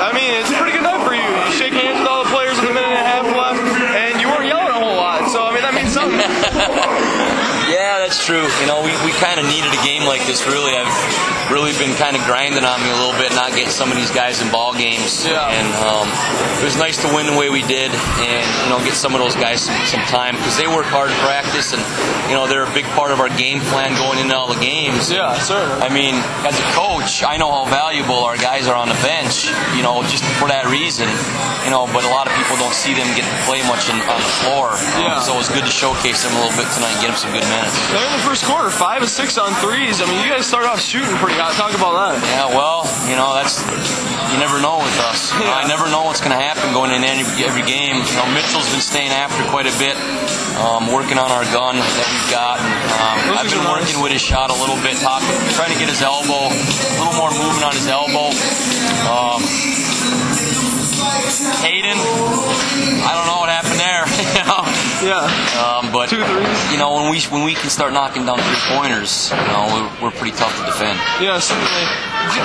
I mean, it's a pretty good night for you. You shake hands with all the players with a minute and a half left, and you weren't yelling a whole lot. So, I mean, that means something. Yeah, that's true. You know, we, we kind of needed a game like this. Really, I've really been kind of grinding on me a little bit, not getting some of these guys in ball games. Yeah. And um, it was nice to win the way we did, and you know, get some of those guys some, some time because they work hard in practice, and you know, they're a big part of our game plan going into all the games. yeah, certainly. I mean, as a coach, I know how valuable our guys are on the bench, you know, just for that reason, you know, but a lot of people don't see them get to play much in, on the floor. Um, Yeah. So it was good to showcase them a little bit tonight and get them some good minutes. They're in the first quarter, five of six on threes. I mean, you guys start off shooting pretty hot. Talk about that. Yeah, well, you know, that's, you never know with us. Know, I never know what's going to happen going in every, every game. You know, Mitchell's been staying after quite a bit, um, working on our gun that we've got. And, um, I've been nice. working with his shot a little bit, talking, trying to get his elbow, a little more movement on his elbow. Um, Hayden, Yeah. um, but Two threes. you know when we when we can start knocking down three pointers, you know we're, we're pretty tough to defend. Yeah, certainly.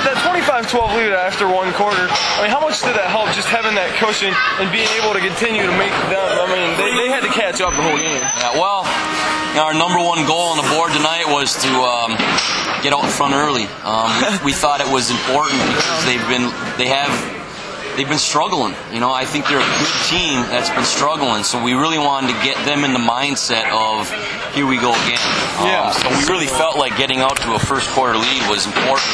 That 25-12 lead after one quarter, I mean, how much did that help just having that cushion and being able to continue to make them, I mean, they, they had to catch up the whole game. Yeah, well, you know, our number one goal on the board tonight was to um, get out in front early. Um, we, we thought it was important because they've been they have they've been struggling. You know, I think they're a good team that's been struggling. So we really wanted to get them in the mindset of here we go again. Um, So we really felt like getting out to a first quarter lead was important.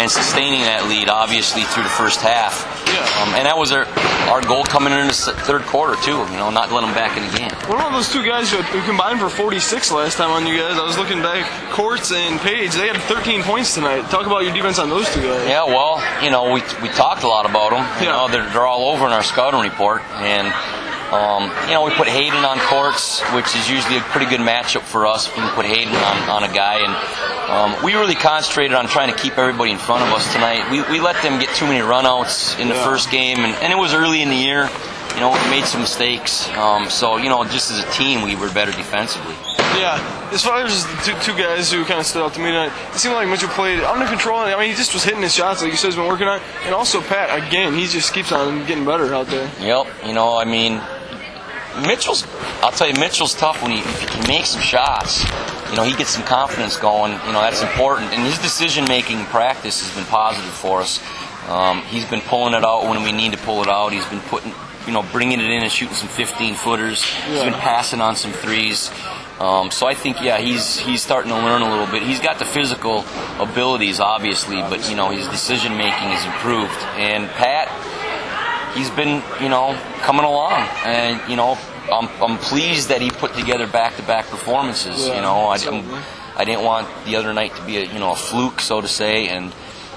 And sustaining that lead, obviously, through the first half. Yeah. Um, and that was our, our goal coming into the third quarter, too. You know, not let them back in the game. What about those two guys who, who combined for 46 last time on you guys? I was looking back, Courts and Page, they had 13 points tonight. Talk about your defense on those two guys. Yeah, well, you know, we, we talked a lot about them. You Yeah. know, they're, they're all over in our scouting report. And, um, you know, we put Hayden on courts, which is usually a pretty good matchup for us. We can put Hayden on, on a guy. And um, we really concentrated on trying to keep everybody in front of us tonight. We, we let them get too many runouts in the Yeah. first game, and, and it was early in the year. You know, we made some mistakes. Um, so, you know, just as a team, we were better defensively. Yeah, as far as the two, two guys who kind of stood out to me tonight, it seemed like Mitchell played under control. I mean, he just was hitting his shots like you said he's been working on. And also Pat, again, he just keeps on getting better out there. Yep. You know, I mean, Mitchell's. I'll tell you, Mitchell's tough when he, if he makes some shots. You know, he gets some confidence going. You know, that's important. And his decision making practice has been positive for us. Um, he's been pulling it out when we need to pull it out. He's been putting, you know, bringing it in and shooting some 15 footers. He's been passing on some threes. Um, so I think, yeah, he's he's starting to learn a little bit. He's got the physical abilities, obviously, but you know, his decision making has improved. And Pat, he's been, you know, coming along, and you know, I'm, I'm pleased that he put together back-to-back performances. Yeah, you know, I. I'm, I didn't want the other night to be a, you know, a fluke, so to say, and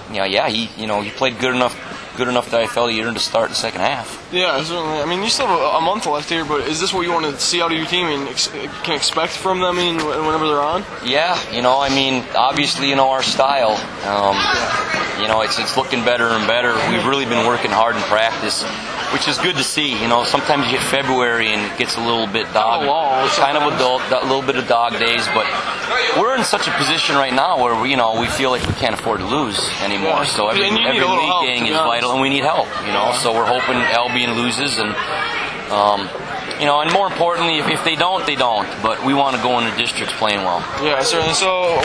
you know, yeah, he, you know, he played good enough, good enough that I felt he earned a start in the second half. Yeah, certainly. I mean, you still have a, month left here, but is this what you want to see out of your team and ex- can expect from them? I mean, whenever they're on. Yeah, you know, I mean, obviously, you know, our style, um, you know, it's it's looking better and better. We've really been working hard in practice, which is good to see. You know, sometimes you hit February and it gets a little bit dog, Kinda kind of a, sometimes. dog, a little bit of dog days, but we're in such a position right now where we, you know, we feel like we can't afford to lose anymore. So every, you every league game is honest. And we need help. You know, so we're hoping Albion loses and. Um, you know, and more importantly, if, if they don't, they don't. But we want to go into districts playing well. Yeah, certainly. So